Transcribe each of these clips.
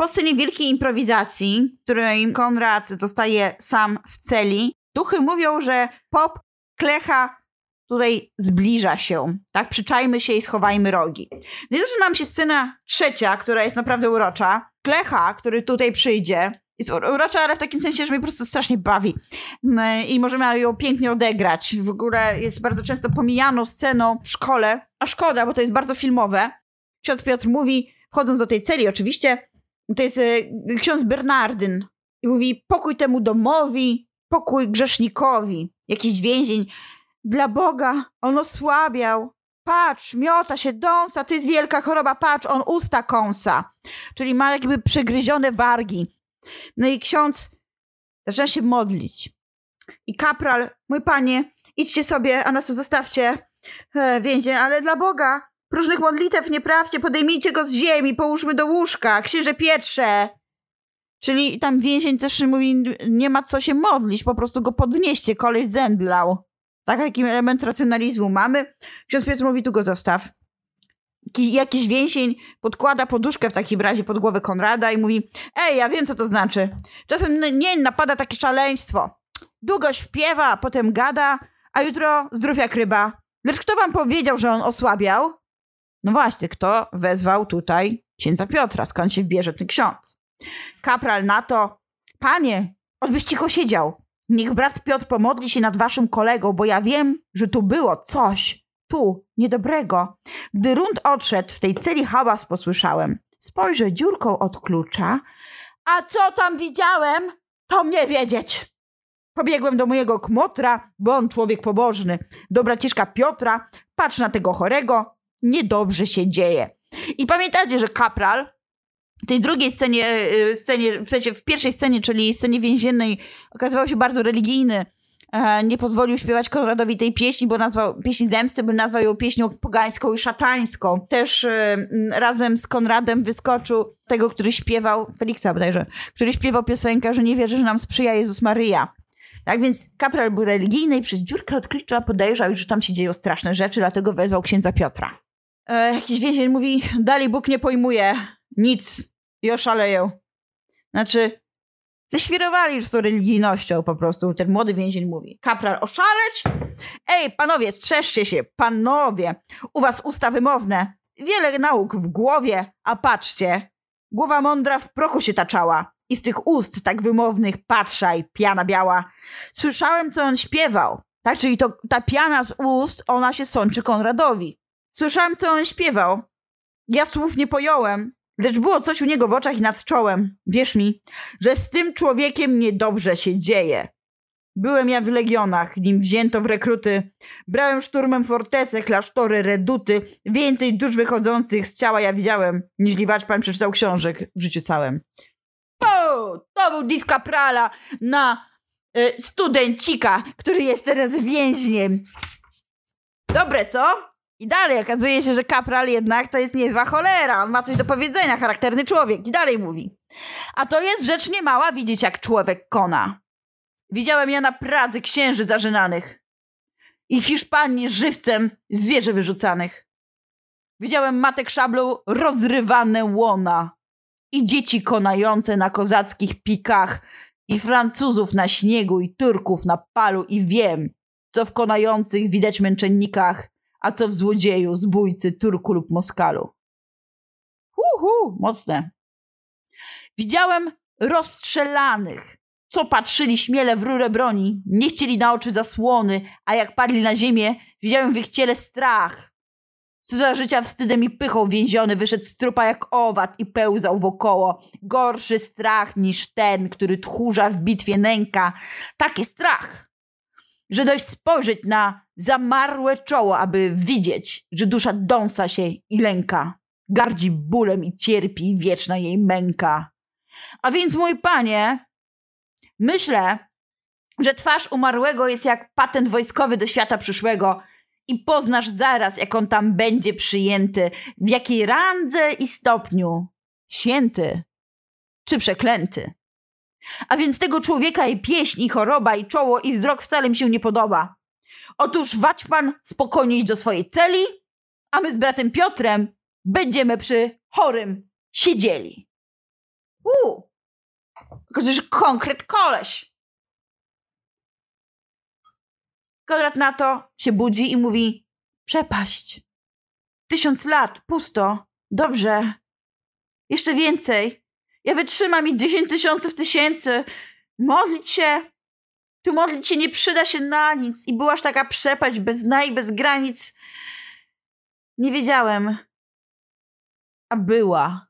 Po scenie wielkiej improwizacji, której Konrad zostaje sam w celi, duchy mówią, że pop klecha tutaj zbliża się. Tak, przyczajmy się i schowajmy rogi. No i zaczyna nam się scena trzecia, która jest naprawdę urocza. Klecha, który tutaj przyjdzie, jest urocza, ale w takim sensie, że mnie po prostu strasznie bawi. I możemy ją pięknie odegrać. W ogóle jest bardzo często pomijaną sceną w szkole, a szkoda, bo to jest bardzo filmowe. Ksiądz Piotr mówi, wchodząc do tej celi oczywiście, to jest e, ksiądz Bernardyn i mówi pokój temu domowi, pokój grzesznikowi. Jakiś więzień. Dla Boga on osłabiał. Patrz, miota się, dąsa, to jest wielka choroba, patrz, on usta kąsa. Czyli ma jakby przegryzione wargi. No i ksiądz zaczyna się modlić. I kapral, mój panie, idźcie sobie, a nas tu zostawcie e, więzień, ale dla Boga, próżnych modlitew nie prawcie, podejmijcie go z ziemi, połóżmy do łóżka, księże Pietrze. Czyli tam więzień też mówi, nie ma co się modlić, po prostu go podnieście, koleś zemdlał. Tak, jaki element racjonalizmu mamy. Ksiądz Piotr mówi, tu go zostaw. Jakiś więzień podkłada poduszkę w takim razie pod głowę Konrada i mówi, ej, ja wiem, co to znaczy. Czasem nie napada takie szaleństwo. Długo śpiewa, potem gada, a jutro zdrów jak ryba. Lecz kto wam powiedział, że on osłabiał? No właśnie, kto wezwał tutaj księdza Piotra? Skąd się wbierze ten ksiądz? Kapral na to, panie, odbyś cicho siedział. Niech brat Piotr pomodli się nad waszym kolegą, bo ja wiem, że tu było coś, tu, niedobrego. Gdy Rund odszedł, w tej celi hałas posłyszałem. Spojrzę dziurką od klucza, a co tam widziałem, to mnie wiedzieć. Pobiegłem do mojego kmotra, bo on człowiek pobożny. Do braciszka Piotra, patrz na tego chorego, niedobrze się dzieje. I pamiętacie, że kapral tej drugiej scenie, y, scenie, w sensie w pierwszej scenie, czyli scenie więziennej, okazywał się bardzo religijny. E, nie pozwolił śpiewać Konradowi tej pieśni, bo nazwał pieśni zemsty, bo nazwał ją pieśnią pogańską i szatańską. Też y, razem z Konradem wyskoczył tego, który śpiewał, Feliksa bodajże, który śpiewał piosenkę, że nie wierzy, że nam sprzyja Jezus Maryja. Tak więc kapral był religijny i przez dziurkę od klicza podejrzał, że tam się dzieją straszne rzeczy, dlatego wezwał księdza Piotra. E, jakiś więzień mówi, dalej Bóg nie pojmuje nic i oszaleją. Znaczy, ześwirowali z tą religijnością po prostu, ten młody więzień mówi. Kapral, oszaleć? Ej, panowie, strzeżcie się, panowie, u was usta wymowne, wiele nauk w głowie, a patrzcie, głowa mądra w prochu się taczała i z tych ust tak wymownych patrzaj, piana biała. Słyszałem, co on śpiewał, tak, czyli to ta piana z ust, ona się sączy Konradowi. Słyszałem, co on śpiewał. Ja słów nie pojąłem, lecz było coś u niego w oczach i nad czołem. Wierz mi, że z tym człowiekiem niedobrze się dzieje. Byłem ja w legionach, nim wzięto w rekruty. Brałem szturmem fortece, klasztory, reduty. Więcej dusz wychodzących z ciała ja widziałem, niż wacz pan przeczytał książek w życiu całym. O, to był disk Kaprala na y, studencika, który jest teraz więźniem. Dobre, co? I dalej okazuje się, że kapral jednak to jest niezła cholera. On ma coś do powiedzenia, charakterny człowiek. I dalej mówi. A to jest rzecz niemała widzieć, jak człowiek kona. Widziałem ja na Pradze księży zażynanych i w Hiszpanii żywcem zwierzę wyrzucanych. Widziałem matek szablą rozrywane łona i dzieci konające na kozackich pikach i Francuzów na śniegu i Turków na palu i wiem, co w konających widać męczennikach a co w złodzieju, zbójcy, turku lub moskalu. Uhu, mocne. Widziałem rozstrzelanych, co patrzyli śmiele w rurę broni, nie chcieli na oczy zasłony, a jak padli na ziemię, widziałem w ich ciele strach. Za życia wstydem i pychą więziony wyszedł z trupa jak owad i pełzał wokoło. Gorszy strach niż ten, który tchórza w bitwie nęka. Taki strach, że dość spojrzeć na zamarłe czoło, aby widzieć, że dusza dąsa się i lęka, gardzi bólem i cierpi wieczna jej męka. A więc, mój panie, myślę, że twarz umarłego jest jak patent wojskowy do świata przyszłego i poznasz zaraz, jak on tam będzie przyjęty, w jakiej randze i stopniu. Święty czy przeklęty. A więc tego człowieka i pieśń, i choroba, i czoło, i wzrok wcale mi się nie podoba. Otóż wać pan spokojnie iść do swojej celi, a my z bratem Piotrem będziemy przy chorym siedzieli. Uuu! Że konkret koleś. Konrad na to się budzi i mówi: Przepaść. Tysiąc lat, pusto. Dobrze. Jeszcze więcej. Ja wytrzymam i dziesięć tysięcy w tysięcy. Modlić się. Tu modlić się nie przyda się na nic. I byłaś taka przepaść bez dna i bez granic. Nie wiedziałem. A była.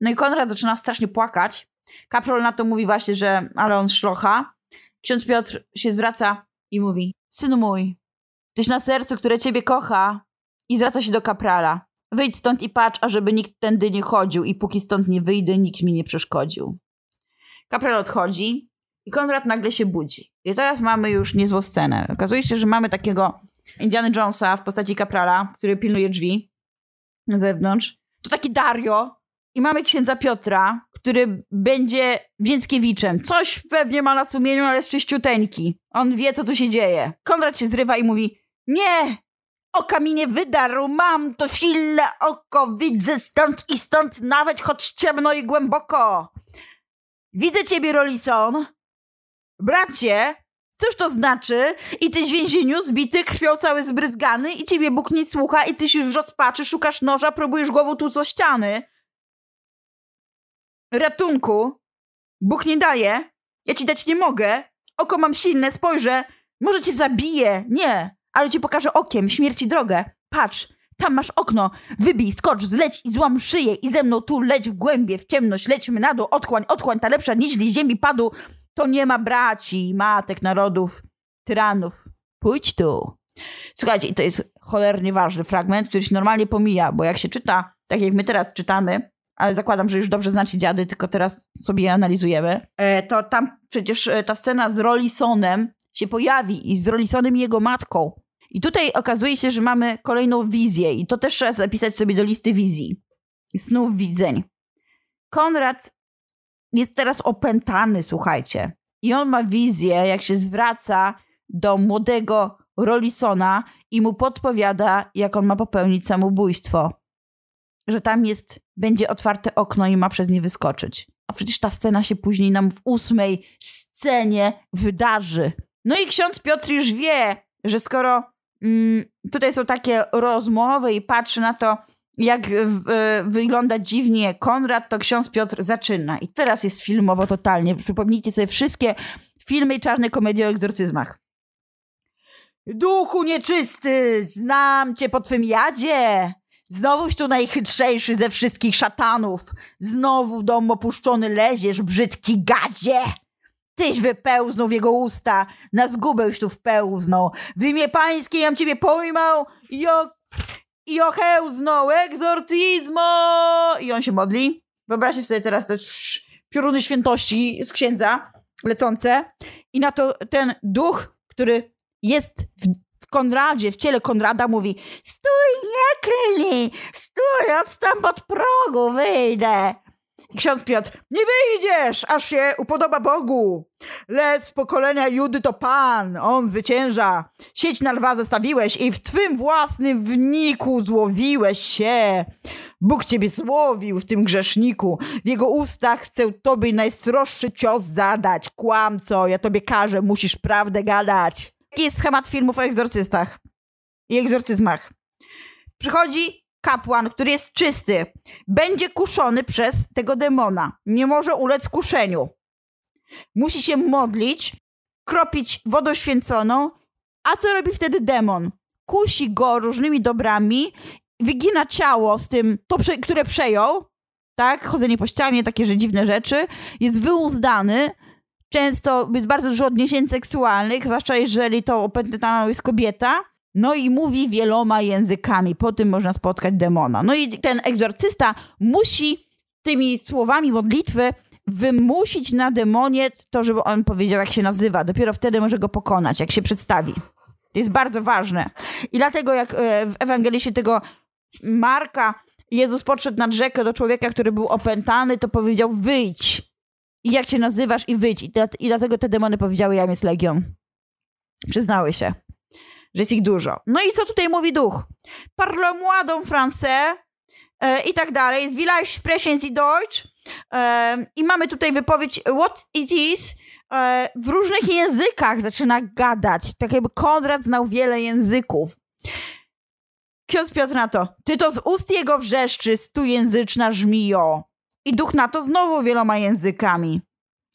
No i Konrad zaczyna strasznie płakać. Kaprol na to mówi właśnie, że ale on szlocha. Ksiądz Piotr się zwraca i mówi: Synu mój, tyś na sercu, które ciebie kocha. I zwraca się do kaprala. Wyjdź stąd i patrz, ażeby nikt tędy nie chodził, i póki stąd nie wyjdę, nikt mi nie przeszkodził. Kapral odchodzi i Konrad nagle się budzi. I teraz mamy już niezłą scenę. Okazuje się, że mamy takiego Indiana Jonesa w postaci kaprala, który pilnuje drzwi na zewnątrz. To taki Dario. I mamy księdza Piotra, który będzie Więckiewiczem. Coś pewnie ma na sumieniu, ale jest czyściuteńki. On wie, co tu się dzieje. Konrad się zrywa i mówi, nie, Oka mi nie wydarł, mam to silne oko, widzę stąd i stąd, nawet choć ciemno i głęboko. Widzę ciebie, Rolison. Bracie, cóż to znaczy? I tyś w więzieniu, zbity, krwią cały zbryzgany i ciebie Bóg nie słucha i tyś już w rozpaczy, szukasz noża, próbujesz głową tu co ściany. Ratunku. Bóg nie daje. Ja ci dać nie mogę. Oko mam silne, spojrzę. Może cię zabiję. Nie ale ci pokażę okiem śmierci drogę. Patrz, tam masz okno. Wybij, skocz, zleć i złam szyję i ze mną tu leć w głębie, w ciemność, lećmy na dół, otchłań, otchłań, ta lepsza niźli ziemi padł. To nie ma braci, matek, narodów, tyranów. Pójdź tu. Słuchajcie, to jest cholernie ważny fragment, który się normalnie pomija, bo jak się czyta, tak jak my teraz czytamy, ale zakładam, że już dobrze znacie dziady, tylko teraz sobie je analizujemy, e, to tam przecież e, ta scena z Rollisonem się pojawi i z Rollisonem jego matką. I tutaj okazuje się, że mamy kolejną wizję i to też trzeba zapisać sobie do listy wizji. Snów widzeń. Konrad jest teraz opętany, słuchajcie. I on ma wizję, jak się zwraca do młodego Rollisona i mu podpowiada, jak on ma popełnić samobójstwo. Że tam jest, będzie otwarte okno i ma przez nie wyskoczyć. A przecież ta scena się później nam w ósmej scenie wydarzy. No i ksiądz Piotr już wie, że skoro mm, tutaj są takie rozmowy i patrzy na to, jak w, wygląda dziwnie Konrad, to ksiądz Piotr zaczyna. I teraz jest filmowo totalnie. Przypomnijcie sobie wszystkie filmy i czarne komedie o egzorcyzmach. Duchu nieczysty, znam cię po twym jadzie. Znowuś tu najchytrzejszy ze wszystkich szatanów. Znowu dom opuszczony leziesz, brzydki gadzie. Tyś wypełznął w jego usta, na zgubę już tu wpełznął. W imię pańskie jam ciebie pojmał i o... i ochełznął egzorcizmo! I on się modli. Wyobraźcie sobie teraz te pioruny świętości z księdza lecące. I na to ten duch, który jest w Konradzie, w ciele Konrada mówi Stój, nie klnij! Stój, odstęp od progu, wyjdę! Ksiądz Piotr, nie wyjdziesz, aż się upodoba Bogu. Lec pokolenia Judy to Pan, On zwycięża. Sieć na lwa zostawiłeś i w twym własnym wniku złowiłeś się. Bóg ciebie złowił w tym grzeszniku. W jego ustach chcę tobie najsroższy cios zadać. Kłamco, ja tobie każę, musisz prawdę gadać. Jaki jest schemat filmów o egzorcystach i egzorcyzmach? Przychodzi kapłan, który jest czysty, będzie kuszony przez tego demona. Nie może ulec kuszeniu. Musi się modlić, kropić wodą święconą. A co robi wtedy demon? Kusi go różnymi dobrami, wygina ciało z tym, to, które przejął, tak? Chodzenie po ścianie, takie że dziwne rzeczy. Jest wyuzdany. Często jest bardzo dużo odniesień seksualnych, zwłaszcza jeżeli to opętaną jest kobieta no i mówi wieloma językami. Po tym można spotkać demona. No i ten egzorcysta musi tymi słowami modlitwy wymusić na demonie to, żeby on powiedział, jak się nazywa. Dopiero wtedy może go pokonać, jak się przedstawi. To jest bardzo ważne. I dlatego, jak e, w Ewangelii tego Marka Jezus podszedł nad rzekę do człowieka, który był opętany, to powiedział: wyjdź. I jak się nazywasz, i wyjdź. I, dlatego te demony powiedziały: Jam jest legion. Przyznały się że jest ich dużo. No i co tutaj mówi duch? Parle-moi français e, i tak dalej. Vielleicht sprechen Sie Deutsch? E, I mamy tutaj wypowiedź what it is e, w różnych językach zaczyna gadać. Tak jakby Konrad znał wiele języków. Ksiądz Piotr na to, ty to z ust jego wrzeszczy, stujęzyczna żmijo. I duch na to znowu wieloma językami.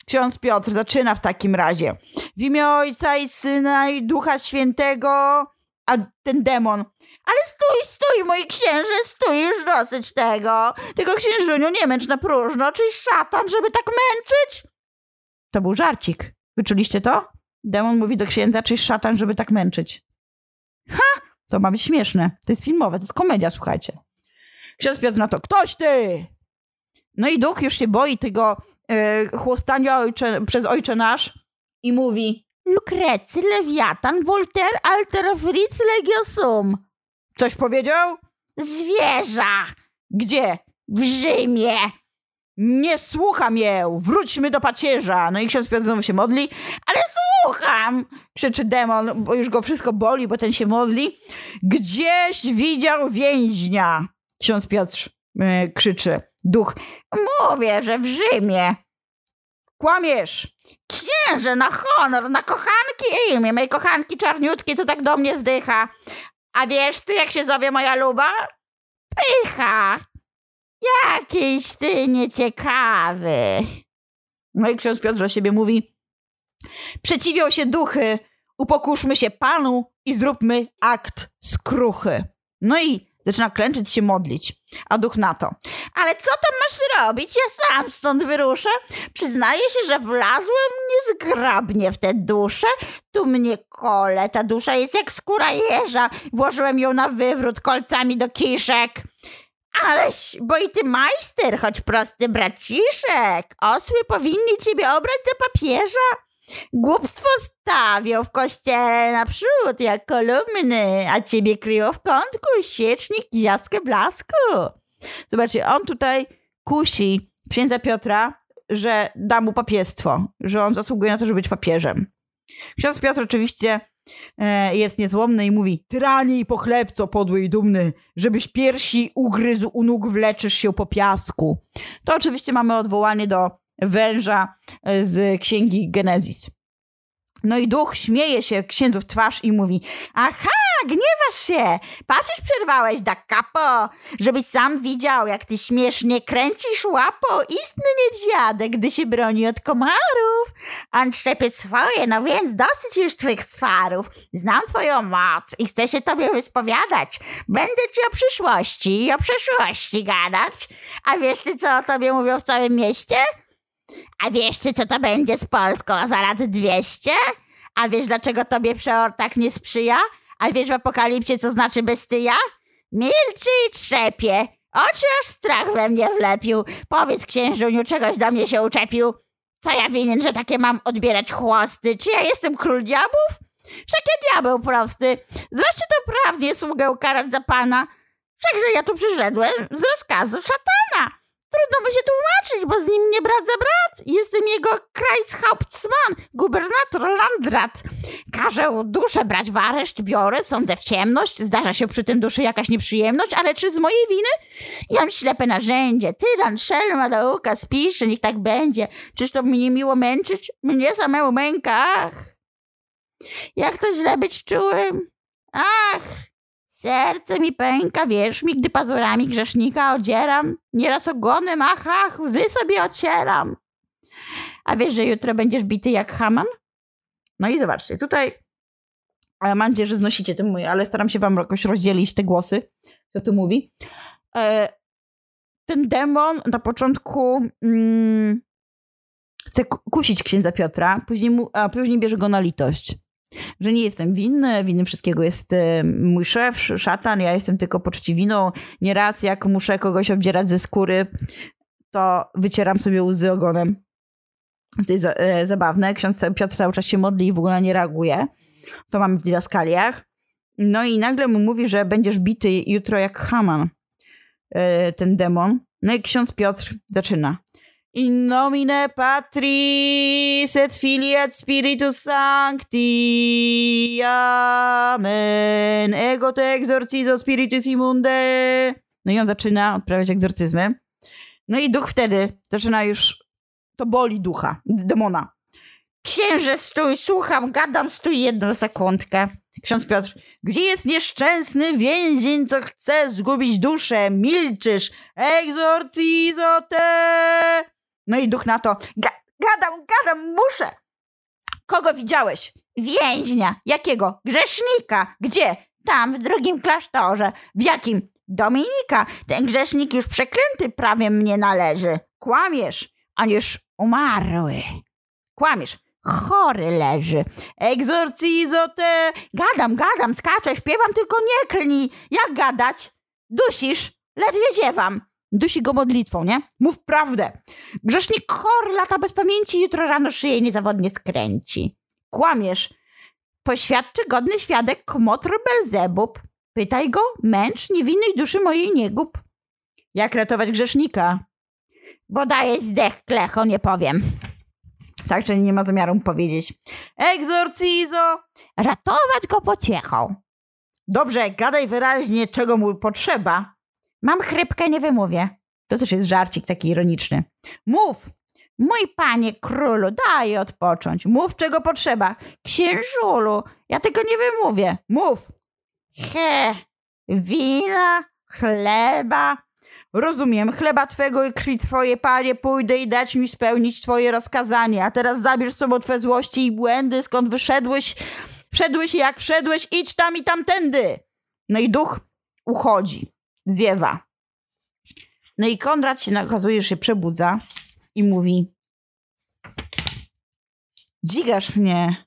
Ksiądz Piotr zaczyna w takim razie. W imię Ojca i Syna i Ducha Świętego, a ten demon. Ale stój, stój, mój księże, stój, już dosyć tego. Tylko księżuniu, nie męcz na próżno, czy szatan, żeby tak męczyć? To był żarcik. Wyczuliście to? Demon mówi do księdza, czy szatan, żeby tak męczyć. Ha! To ma być śmieszne. To jest filmowe, to jest komedia, słuchajcie. Ksiądz Piotr na to, ktoś ty! No i duch już się boi tego chłostania ojcze, przez ojcze nasz i mówi Lukrecy, Lewiatan, Voltaire, Alter Fritz, Legiosum. Coś powiedział? Zwierza. Gdzie? W Rzymie. Nie słucham je, wróćmy do pacierza. No i ksiądz Piotr znowu się modli, ale słucham, krzyczy demon, bo już go wszystko boli, bo ten się modli. Gdzieś widział więźnia. Ksiądz Piotr yy, krzyczy. Duch, mówię, że w Rzymie. Kłamiesz. Księże, na honor, na kochanki imię, mojej kochanki czarniutkiej, co tak do mnie wzdycha. A wiesz ty, jak się zowie moja luba? Pycha. Jakiś ty nieciekawy. No i ksiądz Piotr o siebie mówi, przeciwią się duchy, upokórzmy się Panu i zróbmy akt skruchy. No i zaczyna klęczyć się modlić, a duch na to. Ale co tam masz robić? Ja sam stąd wyruszę. Przyznaję się, że wlazłem niezgrabnie w tę duszę. Tu mnie kole, ta dusza jest jak skóra jeża. Włożyłem ją na wywrót kolcami do kiszek. Aleś, bo i ty majster, choć prosty braciszek. Osły powinni ciebie obrać za papieża. Głupstwo stawią w kościele naprzód jak kolumny, a ciebie kryją w kątku świecznik i jaskę blasku. Zobaczcie, on tutaj kusi księdza Piotra, że da mu papiestwo, że on zasługuje na to, żeby być papieżem. Ksiądz Piotr oczywiście e, jest niezłomny i mówi Tyranii pochlebco podły i dumny, żebyś piersi ugryzł u nóg wleczysz się po piasku. To oczywiście mamy odwołanie do węża e, z księgi Genezis. No i duch śmieje się księdzu w twarz i mówi Aha, gniewasz się! Patrzysz, przerwałeś da capo, żebyś sam widział, jak ty śmiesznie kręcisz łapo istny niedźwiadek, gdy się broni od komarów. On trzepie swoje, no więc dosyć już twych swarów. Znam twoją moc i chcę się tobie wyspowiadać. Będę ci o przyszłości i o przeszłości gadać. A wiesz ty, co o tobie mówią w całym mieście? A wiesz ty, co to będzie z Polską za lat 200? A wiesz, dlaczego tobie przeor tak nie sprzyja? A wiesz w apokalipcie, co znaczy bestyja? Milczy i trzepie. Oczy aż strach we mnie wlepił. Powiedz, księżuniu, czegoś do mnie się uczepił. Co ja winien, że takie mam odbierać chłosty? Czy ja jestem król diabłów? Wszak ja diabeł prosty. Zwłaszcza to prawnie sługę karać za pana. Wszakże ja tu przyszedłem z rozkazu szatana. Trudno mu się tłumaczyć, bo z nim nie brat za brat. Jestem jego Kreishauptmann, gubernator Landrat. Każę duszę brać w areszt, biorę, sądzę w ciemność. Zdarza się przy tym duszy jakaś nieprzyjemność, ale czy z mojej winy? Jam ślepe narzędzie. Tyran, szelma, nauka, spiszy, niech tak będzie. Czyż to mnie miło męczyć? Mnie samemu mękach. Jak to źle być czułym? Ach, Serce mi pęka, wierz mi, gdy pazurami grzesznika odzieram. Nieraz ogonem, ach, ach, łzy sobie ocieram. A wiesz, że jutro będziesz bity jak Haman? No i zobaczcie, tutaj mam nadzieję, że znosicie ten mój, ale staram się wam jakoś rozdzielić te głosy, co tu mówi. E, ten demon na początku mm, chce kusić księdza Piotra, później, mu, a później bierze go na litość że nie jestem winny, winny wszystkiego jest e, mój szef, szatan, ja jestem tylko poczciwiną. Nieraz jak muszę kogoś obdzierać ze skóry, to wycieram sobie łzy ogonem. To jest e, zabawne. Ksiądz Piotr cały czas się modli i w ogóle nie reaguje. To mamy w didaskaliach. No i nagle mu mówi, że będziesz bity jutro jak Haman, e, ten demon. No i ksiądz Piotr zaczyna. In nomine Patris et Filii et Spiritus Sancti. Amen. Ego te exorcizo spiritus immunde. No i on zaczyna odprawiać egzorcyzmy. No i duch wtedy zaczyna już, to boli ducha, demona. Księże, stój, słucham, gadam, stój jedną sekundkę. Ksiądz Piotr, gdzie jest nieszczęsny więzień, co chce zgubić duszę? Milczysz, egzorcizo te! No i duch na to, Ga gadam, gadam, muszę. Kogo widziałeś? Więźnia. Jakiego? Grzesznika. Gdzie? Tam, w drugim klasztorze. W jakim? Dominika. Ten grzesznik już przeklęty prawie mnie należy. Kłamiesz. On już umarły. Kłamiesz. Chory leży. Egzorcizo te. Gadam, gadam, skaczę, śpiewam, tylko nie klnij. Jak gadać? Dusisz? Ledwie ziewam. Dusi go modlitwą, nie? Mów prawdę. Grzesznik chory, lata bez pamięci, jutro rano szyję niezawodnie skręci. Kłamiesz. Poświadczy godny świadek kmotr Belzebub. Pytaj go, męcz niewinnej duszy mojej nie gub. Jak ratować grzesznika? Bo daje zdech klecho, nie powiem. Także nie ma zamiaru powiedzieć. Egzorcizo! Ratować go pociechą. Dobrze, gadaj wyraźnie, czego mu potrzeba. Mam chrypkę, nie wymówię. To też jest żarcik taki ironiczny. Mów! Mój panie królu, daj odpocząć. Mów, czego potrzeba. Księżulu, ja tego nie wymówię. Mów! He, wina, chleba. Rozumiem, chleba twego i krwi twoje, panie, pójdę i dać mi spełnić twoje rozkazanie. A teraz zabierz sobą twoje złości i błędy, skąd wyszedłeś, wszedłeś jak wszedłeś, idź tam i tamtędy. No i duch uchodzi, zwiewa. No i Konrad się okazuje, że się przebudza i mówi Dźwigasz mnie.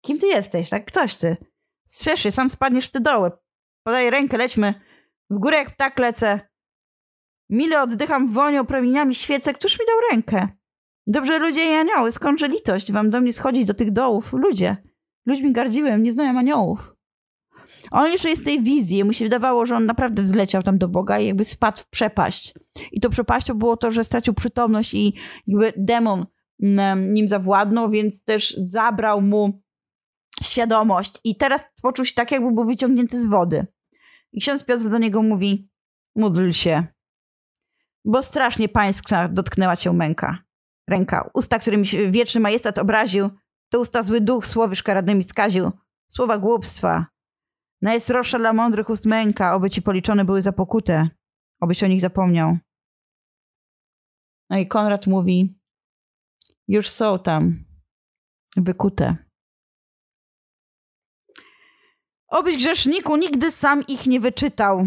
Kim ty jesteś, tak? Ktoś ty. Strzeszy, sam spadniesz w te doły. Podaj rękę, lećmy. W górę jak ptak lecę. Mile oddycham wonią, promieniami świecę. Któż mi dał rękę? Dobrze ludzie i anioły, skądże litość wam do mnie schodzić do tych dołów? Ludzie. Ludźmi gardziłem, nie znają aniołów. On jeszcze jest tej wizji. Mu się wydawało, że on naprawdę wzleciał tam do Boga i jakby spadł w przepaść. I to przepaścią było to, że stracił przytomność i jakby demon nim zawładnął, więc też zabrał mu świadomość. I teraz poczuł się tak, jakby był wyciągnięty z wody. I ksiądz Piotr do niego mówi: Módl się, bo strasznie pańska dotknęła cię męka. Ręka, usta, którymi wieczny majestat obraził, to usta zły duch słowy szkaradnymi skaził, słowa głupstwa. Najsroższa dla mądrych ust męka, oby ci policzone były za pokutę, obyś o nich zapomniał. No i Konrad mówi, już są tam wykute. Obyś grzeszniku nigdy sam ich nie wyczytał.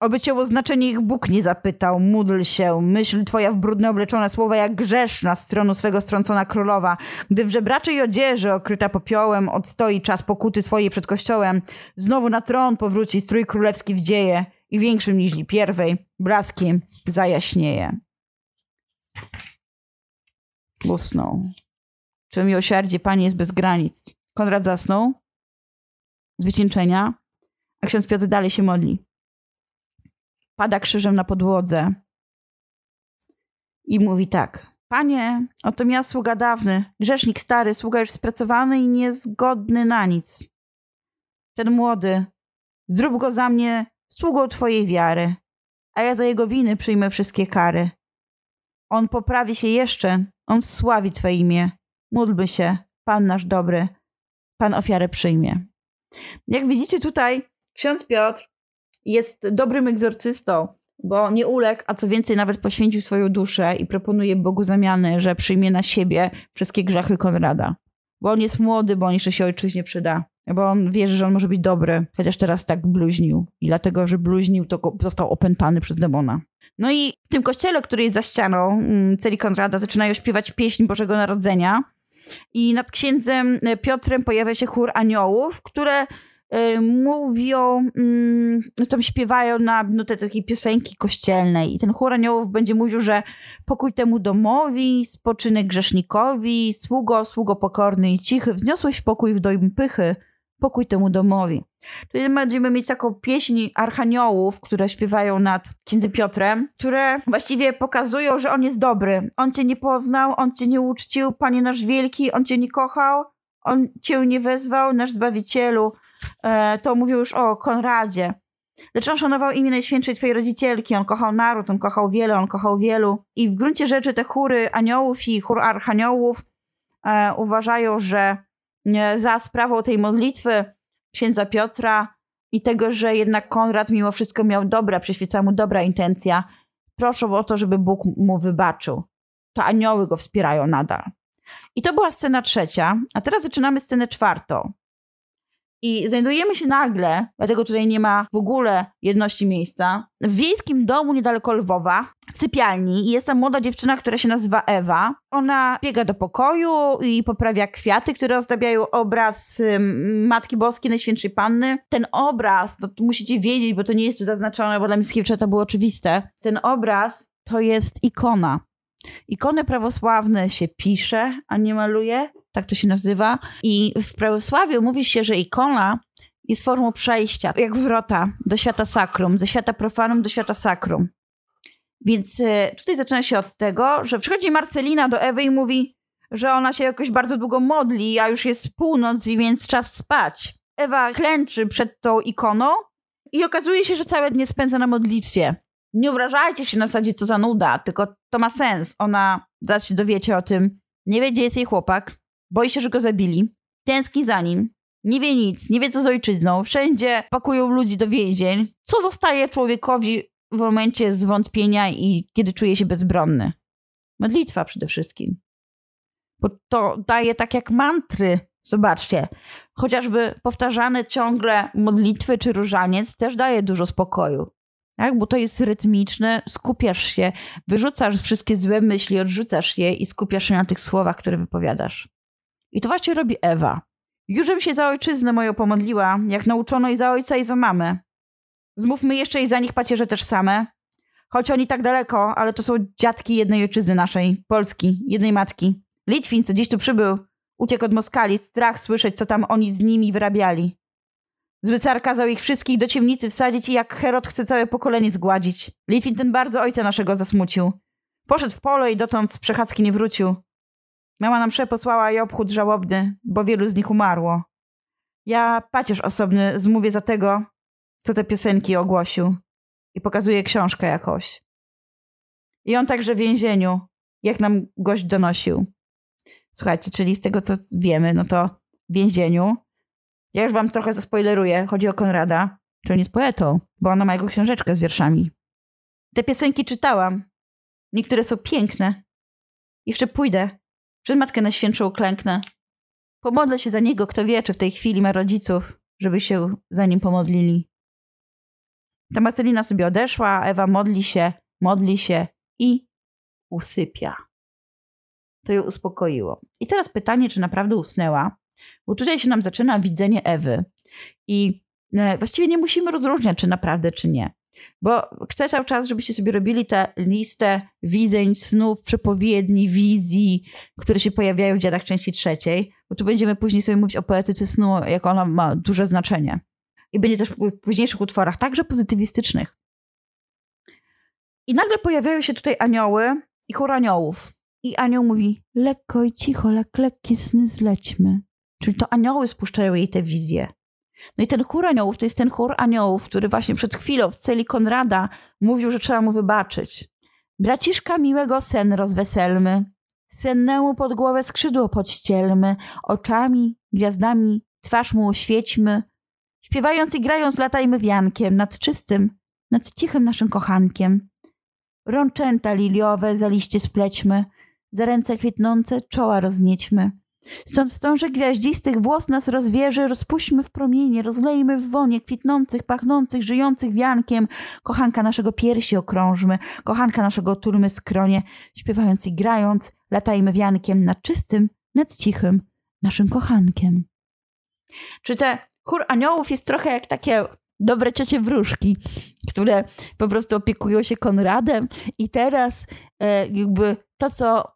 Oby cię o znaczenie ich Bóg nie zapytał. Módl się, myśl twoja w brudne obleczone słowa jak grzeszna z tronu swego strącona królowa. Gdy w żebraczej odzieży okryta popiołem odstoi czas pokuty swojej przed kościołem, znowu na tron powróci strój królewski w dzieje i większym niż pierwej blaskiem zajaśnieje. Usnął. Czy miłosierdzie Pani jest bez granic. Konrad zasnął z wycieńczenia, a ksiądz Piotr dalej się modli. Pada krzyżem na podłodze i mówi tak. Panie, oto ja sługa dawny, grzesznik stary, sługa już spracowany i niezgodny na nic. Ten młody, zrób go za mnie sługą Twojej wiary, a ja za jego winy przyjmę wszystkie kary. On poprawi się jeszcze, on wsławi Twe imię. Módlmy się, Pan nasz dobry, Pan ofiarę przyjmie. Jak widzicie tutaj, ksiądz Piotr jest dobrym egzorcystą, bo nie uległ, a co więcej nawet poświęcił swoją duszę i proponuje Bogu zamiany, że przyjmie na siebie wszystkie grzechy Konrada. Bo on jest młody, bo on jeszcze się ojczyźnie przyda. Bo on wierzy, że on może być dobry, chociaż teraz tak bluźnił. I dlatego, że bluźnił, to został opętany przez demona. No i w tym kościele, który jest za ścianą mm, celi Konrada, zaczynają śpiewać pieśń Bożego Narodzenia. I nad księdzem e, Piotrem pojawia się chór aniołów, które mówią, y, tam śpiewają na nutę takiej piosenki kościelnej. I ten chór aniołów będzie mówił, że pokój temu domowi, spoczynek grzesznikowi, sługo, sługo pokorny i cichy, wzniosłeś pokój w dojm pychy, pokój temu domowi. Tutaj będziemy mieć taką pieśń archaniołów, które śpiewają nad księdzem Piotrem, które właściwie pokazują, że on jest dobry. On cię nie poznał, on cię nie uczcił, Panie nasz wielki, on cię nie kochał, on cię nie wezwał, nasz Zbawicielu. E, to mówił już o Konradzie. Lecz on szanował imię Najświętszej Twojej Rodzicielki, on kochał naród, on kochał wiele, on kochał wielu. I w gruncie rzeczy te chóry aniołów i chór archaniołów e, uważają, że e, za sprawą tej modlitwy księdza Piotra i tego, że jednak Konrad mimo wszystko miał dobra, przyświecała mu dobra intencja, proszą o to, żeby Bóg mu wybaczył. To anioły go wspierają nadal. I to była scena trzecia, a teraz zaczynamy scenę czwartą. I znajdujemy się nagle, dlatego tutaj nie ma w ogóle jedności miejsca, w wiejskim domu niedaleko Lwowa, w sypialni jest tam młoda dziewczyna, która się nazywa Ewa. Ona biega do pokoju i poprawia kwiaty, które ozdabiają obraz Matki Boskiej Najświętszej Panny. Ten obraz, to musicie wiedzieć, bo to nie jest tu zaznaczone, bo dla Mickiewicza to było oczywiste. Ten obraz to jest ikona. Ikony prawosławne się pisze, a nie maluje tak to się nazywa. I w prawosławiu mówi się, że ikona jest formą przejścia, jak wrota do świata sakrum, ze świata profanum do świata sakrum. Więc e, tutaj zaczyna się od tego, że przychodzi Marcelina do Ewy i mówi, że ona się jakoś bardzo długo modli, a już jest północ, więc czas spać. Ewa klęczy przed tą ikoną i okazuje się, że całe dnie spędza na modlitwie. Nie obrażajcie się na zasadzie, co za nuda, tylko to ma sens. Ona, zaraz się dowiecie o tym, nie wie, gdzie jest jej chłopak, Boi się, że go zabili. Tęskni za nim. Nie wie nic, nie wie co z ojczyzną. Wszędzie pakują ludzi do więzień. Co zostaje człowiekowi w momencie zwątpienia i kiedy czuje się bezbronny? Modlitwa przede wszystkim. Bo to daje tak jak mantry. Zobaczcie, chociażby powtarzane ciągle modlitwy czy różaniec też daje dużo spokoju. Tak? Bo to jest rytmiczne, skupiasz się, wyrzucasz wszystkie złe myśli, odrzucasz je i skupiasz się na tych słowach, które wypowiadasz. I to właśnie robi Ewa. Jużem się za ojczyznę moją pomodliła, jak nauczono i za ojca i za mamę. Zmówmy jeszcze i za nich pacierze też same. Choć oni tak daleko, ale to są dziadki jednej ojczyzny naszej, Polski, jednej matki. Litwin, co dziś tu przybył, uciekł od Moskali, strach słyszeć, co tam oni z nimi wyrabiali. Zły car kazał ich wszystkich do ciemnicy wsadzić i jak Herod chce całe pokolenie zgładzić. Litwin ten bardzo ojca naszego zasmucił. Poszedł w pole i dotąd z przechadzki nie wrócił. Mama nam msze posłała i obchód żałobny, bo wielu z nich umarło. Ja pacierz osobny zmówię za tego, co te piosenki ogłosił i pokazuje książkę jakoś. I on także w więzieniu, jak nam gość donosił. Słuchajcie, czyli z tego, co wiemy, no to w więzieniu. Ja już wam trochę zaspoileruję. Chodzi o Konrada, czyli jest poetą, bo ona ma jego książeczkę z wierszami. Te piosenki czytałam. Niektóre są piękne. Jeszcze pójdę przed Matkę Najświętszą klęknę. Pomodlę się za niego, kto wie, czy w tej chwili ma rodziców, żeby się za nim pomodlili. Ta Marcelina sobie odeszła, Ewa modli się, modli się i usypia. To ją uspokoiło. I teraz pytanie, czy naprawdę usnęła, bo tutaj się nam zaczyna widzenie Ewy. I e, właściwie nie musimy rozróżniać, czy naprawdę, czy nie. Bo chcę cały czas, żebyście sobie robili tę listę widzeń, snów, przepowiedni, wizji, które się pojawiają w dziadach części trzeciej, bo tu będziemy później sobie mówić o poetyce snu, jak ona ma duże znaczenie. I będzie też w późniejszych utworach, także pozytywistycznych. I nagle pojawiają się tutaj anioły i chór aniołów. I anioł mówi, lekko i cicho, lek, lekkie sny zlećmy. Czyli to anioły spuszczają jej te wizje. No i ten chór aniołów to jest ten chór aniołów, który właśnie przed chwilą w celi Konrada mówił, że trzeba mu wybaczyć. Braciszka miłego sen rozweselmy, sennemu pod głowę skrzydło podścielmy, oczami, gwiazdami twarz mu oświećmy. Śpiewając i grając latajmy wiankiem nad czystym, nad cichym naszym kochankiem. Rączęta liliowe za liście splećmy, za ręce kwitnące czoła rozniećmy. Stąd wstążek gwiaździstych włos nas rozwierzy, rozpuśćmy w promienie, rozlejmy w wonie kwitnących, pachnących, żyjących wiankiem. Kochanka naszego piersi okrążmy, kochanka naszego turmy skronie, śpiewając i grając, latajmy wiankiem nad czystym, nad cichym, naszym kochankiem. Czy te chór aniołów jest trochę jak takie dobre ciocie wróżki, które po prostu opiekują się Konradem i teraz e, jakby to, co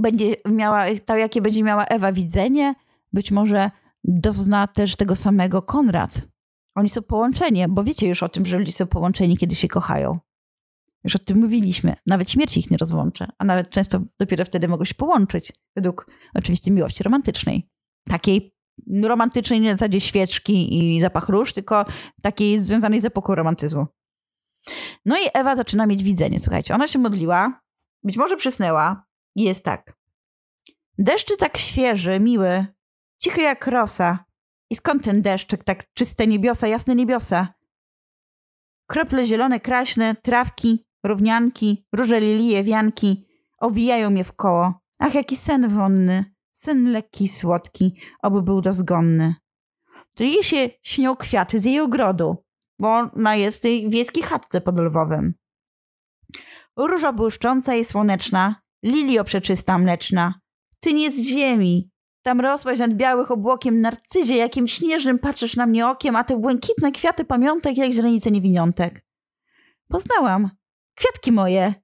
będzie miała, to jakie będzie miała Ewa widzenie, być może dozna też tego samego Konrad. Oni są połączeni, bo wiecie już o tym, że ludzie są połączeni, kiedy się kochają. Już o tym mówiliśmy. Nawet śmierć ich nie rozłączy, a nawet często dopiero wtedy mogą się połączyć, według oczywiście miłości romantycznej. Takiej romantycznej nie na zasadzie świeczki i zapach róż, tylko takiej związanej z epoką romantyzmu. No i Ewa zaczyna mieć widzenie. Słuchajcie, ona się modliła, być może przysnęła jest tak. Deszczy tak świeży, miły, cichy jak rosa. I skąd ten deszczyk, tak czyste niebiosa, jasne niebiosa? Krople zielone, kraśne, trawki, równianki, róże lilie, wianki owijają mnie w koło. Ach, jaki sen wonny, sen lekki, słodki, oby był dozgonny. To jej się śnią kwiaty z jej ogrodu, bo ona jest w tej wiejskiej chatce pod Lwowem. Róża błyszcząca i słoneczna, lilio przeczysta mleczna, ty nie z ziemi. Tam rosłaś nad białych obłokiem narcyzie, jakim śnieżnym patrzysz na mnie okiem, a te błękitne kwiaty pamiątek jak źrenice niewiniątek. Poznałam. Kwiatki moje.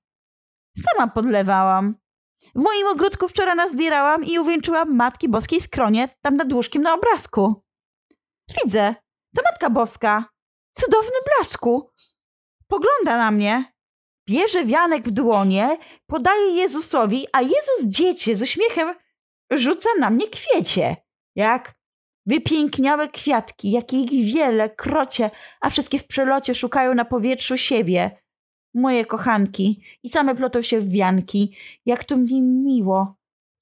Sama podlewałam. W moim ogródku wczoraj nazbierałam i uwieńczyłam Matki Boskiej skronie tam nad łóżkiem na obrazku. Widzę, to Matka Boska. Cudowny blasku. Pogląda na mnie. Bierze wianek w dłonie, podaje Jezusowi, a Jezus dziecię z uśmiechem rzuca na mnie kwiecie. Jak wypiękniałe kwiatki, jakie ich wiele, krocie, a wszystkie w przelocie szukają na powietrzu siebie. Moje kochanki i same plotą się w wianki. Jak to mnie miło,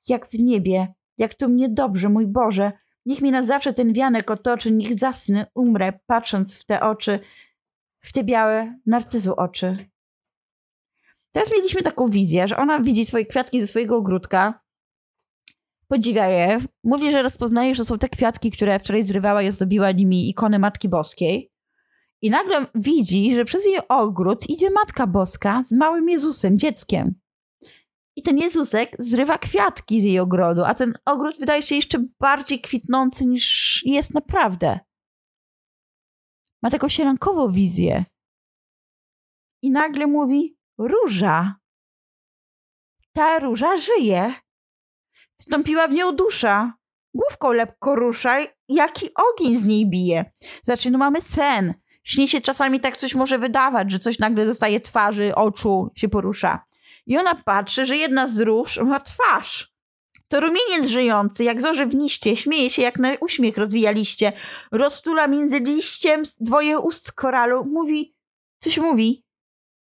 jak w niebie, jak to mnie dobrze, mój Boże. Niech mi na zawsze ten wianek otoczy, niech zasnę, umrę, patrząc w te oczy, w te białe narcyzu oczy. Teraz mieliśmy taką wizję, że ona widzi swoje kwiatki ze swojego ogródka, podziwia je, mówi, że rozpoznaje, że są te kwiatki, które wczoraj zrywała i ozdobiła nimi ikony Matki Boskiej. I nagle widzi, że przez jej ogród idzie Matka Boska z małym Jezusem, dzieckiem. I ten Jezusek zrywa kwiatki z jej ogrodu, a ten ogród wydaje się jeszcze bardziej kwitnący niż jest naprawdę. Ma taką sielankową wizję. I nagle mówi: Róża. Ta róża żyje. Wstąpiła w nią dusza. Główką lepko ruszaj, jaki ogień z niej bije. Znaczy, no mamy sen. Śni się czasami tak coś może wydawać, że coś nagle dostaje twarzy, oczu, się porusza. I ona patrzy, że jedna z róż ma twarz. To rumieniec żyjący, jak zorze w niście, śmieje się jak na uśmiech rozwija liście, roztula między liściem dwoje ust koralu, mówi, coś mówi.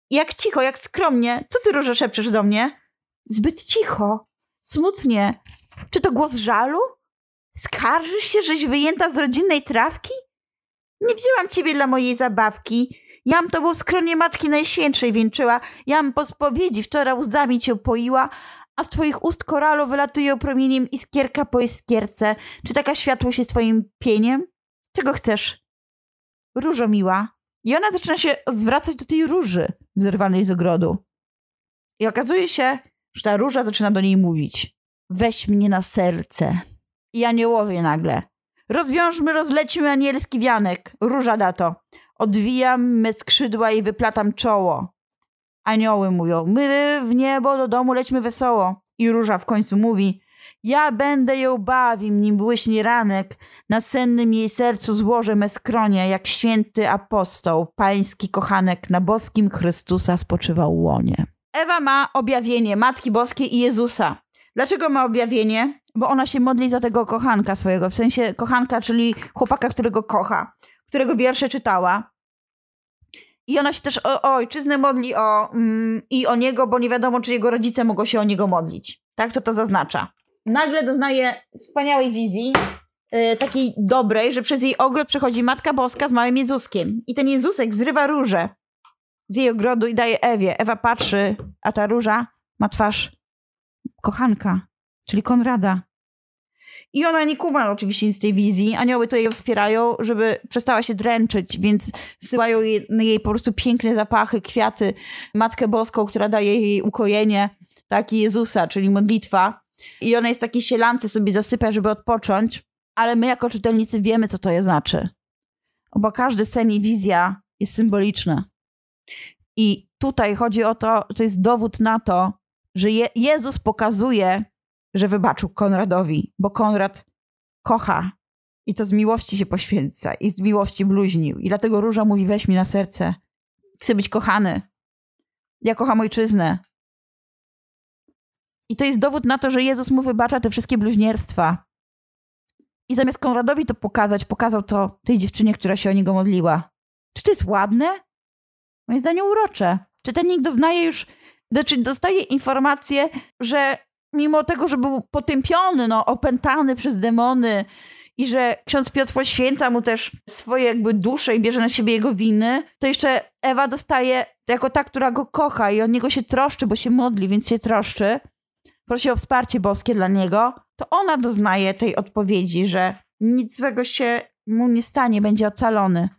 Jak cicho, jak skromnie. Co ty, róże, szepczesz do mnie? Zbyt cicho, smutnie. Czy to głos żalu? Skarżysz się, żeś wyjęta z rodzinnej trawki? Nie wzięłam ciebie dla mojej zabawki. Jam tobą w skronie Matki Najświętszej wieńczyła. Jam po spowiedzi wczoraj łzami cię poiła, a z twoich ust koralu wylatuje promieniem iskierka po iskierce. Czy taka światłość jest twoim pieniem? Czego chcesz? Różo miła. I ona zaczyna się zwracać do tej róży zerwanej z ogrodu. I okazuje się, że ta róża zaczyna do niej mówić. Weź mnie na serce. I aniołowie nagle. Rozwiążmy, rozlećmy anielski wianek. Róża da to. Odwijam me skrzydła i wyplatam czoło. Anioły mówią, my w niebo do domu lećmy wesoło. I róża w końcu mówi, ja będę ją bawił, nim błyśnie ranek, na sennym jej sercu złożę me skronie, jak święty apostoł, pański kochanek, na boskim Chrystusa spoczywał łonie. Ewa ma objawienie Matki Boskiej i Jezusa. Dlaczego ma objawienie? Bo ona się modli za tego kochanka swojego, w sensie kochanka, czyli chłopaka, którego kocha, którego wiersze czytała. I ona się też o, o ojczyznę modli o, mm, i o niego, bo nie wiadomo, czy jego rodzice mogą się o niego modlić. Tak to to zaznacza. Nagle doznaje wspaniałej wizji, yy, takiej dobrej, że przez jej ogród przechodzi Matka Boska z małym Jezuskiem. I ten Jezusek zrywa różę z jej ogrodu i daje Ewie. Ewa patrzy, a ta róża ma twarz kochanka, czyli Konrada. I ona nie kuma oczywiście nic z tej wizji. Anioły to jej wspierają, żeby przestała się dręczyć, więc wsyłają jej, jej po prostu piękne zapachy, kwiaty, Matkę Boską, która daje jej ukojenie, tak, i Jezusa, czyli modlitwa. I ona jest w takiej sielance, sobie zasypia, żeby odpocząć, ale my jako czytelnicy wiemy, co to je znaczy. Bo każdy sen i wizja jest symboliczna. I tutaj chodzi o to, to jest dowód na to, że Je Jezus pokazuje, że wybaczył Konradowi, bo Konrad kocha i to z miłości się poświęca i z miłości bluźnił. I dlatego Róża mówi, weź mi na serce. Chcę być kochany. Ja kocham ojczyznę. I to jest dowód na to, że Jezus mu wybacza te wszystkie bluźnierstwa. I zamiast Konradowi to pokazać, pokazał to tej dziewczynie, która się o niego modliła. Czy to jest ładne? Moim zdaniem urocze. Czytelnik doznaje już, znaczy dostaje informację, że mimo tego, że był potępiony, no, opętany przez demony i że ksiądz Piotr poświęca mu też swoje jakby dusze i bierze na siebie jego winy, to jeszcze Ewa dostaje jako ta, która go kocha i o niego się troszczy, bo się modli, więc się troszczy. Prosi o wsparcie boskie dla niego. To ona doznaje tej odpowiedzi, że nic złego się mu nie stanie, będzie ocalony.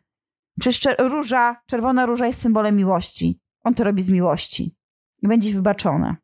Przecież róża, czerwona róża jest symbolem miłości. On to robi z miłości. I będzie wybaczone.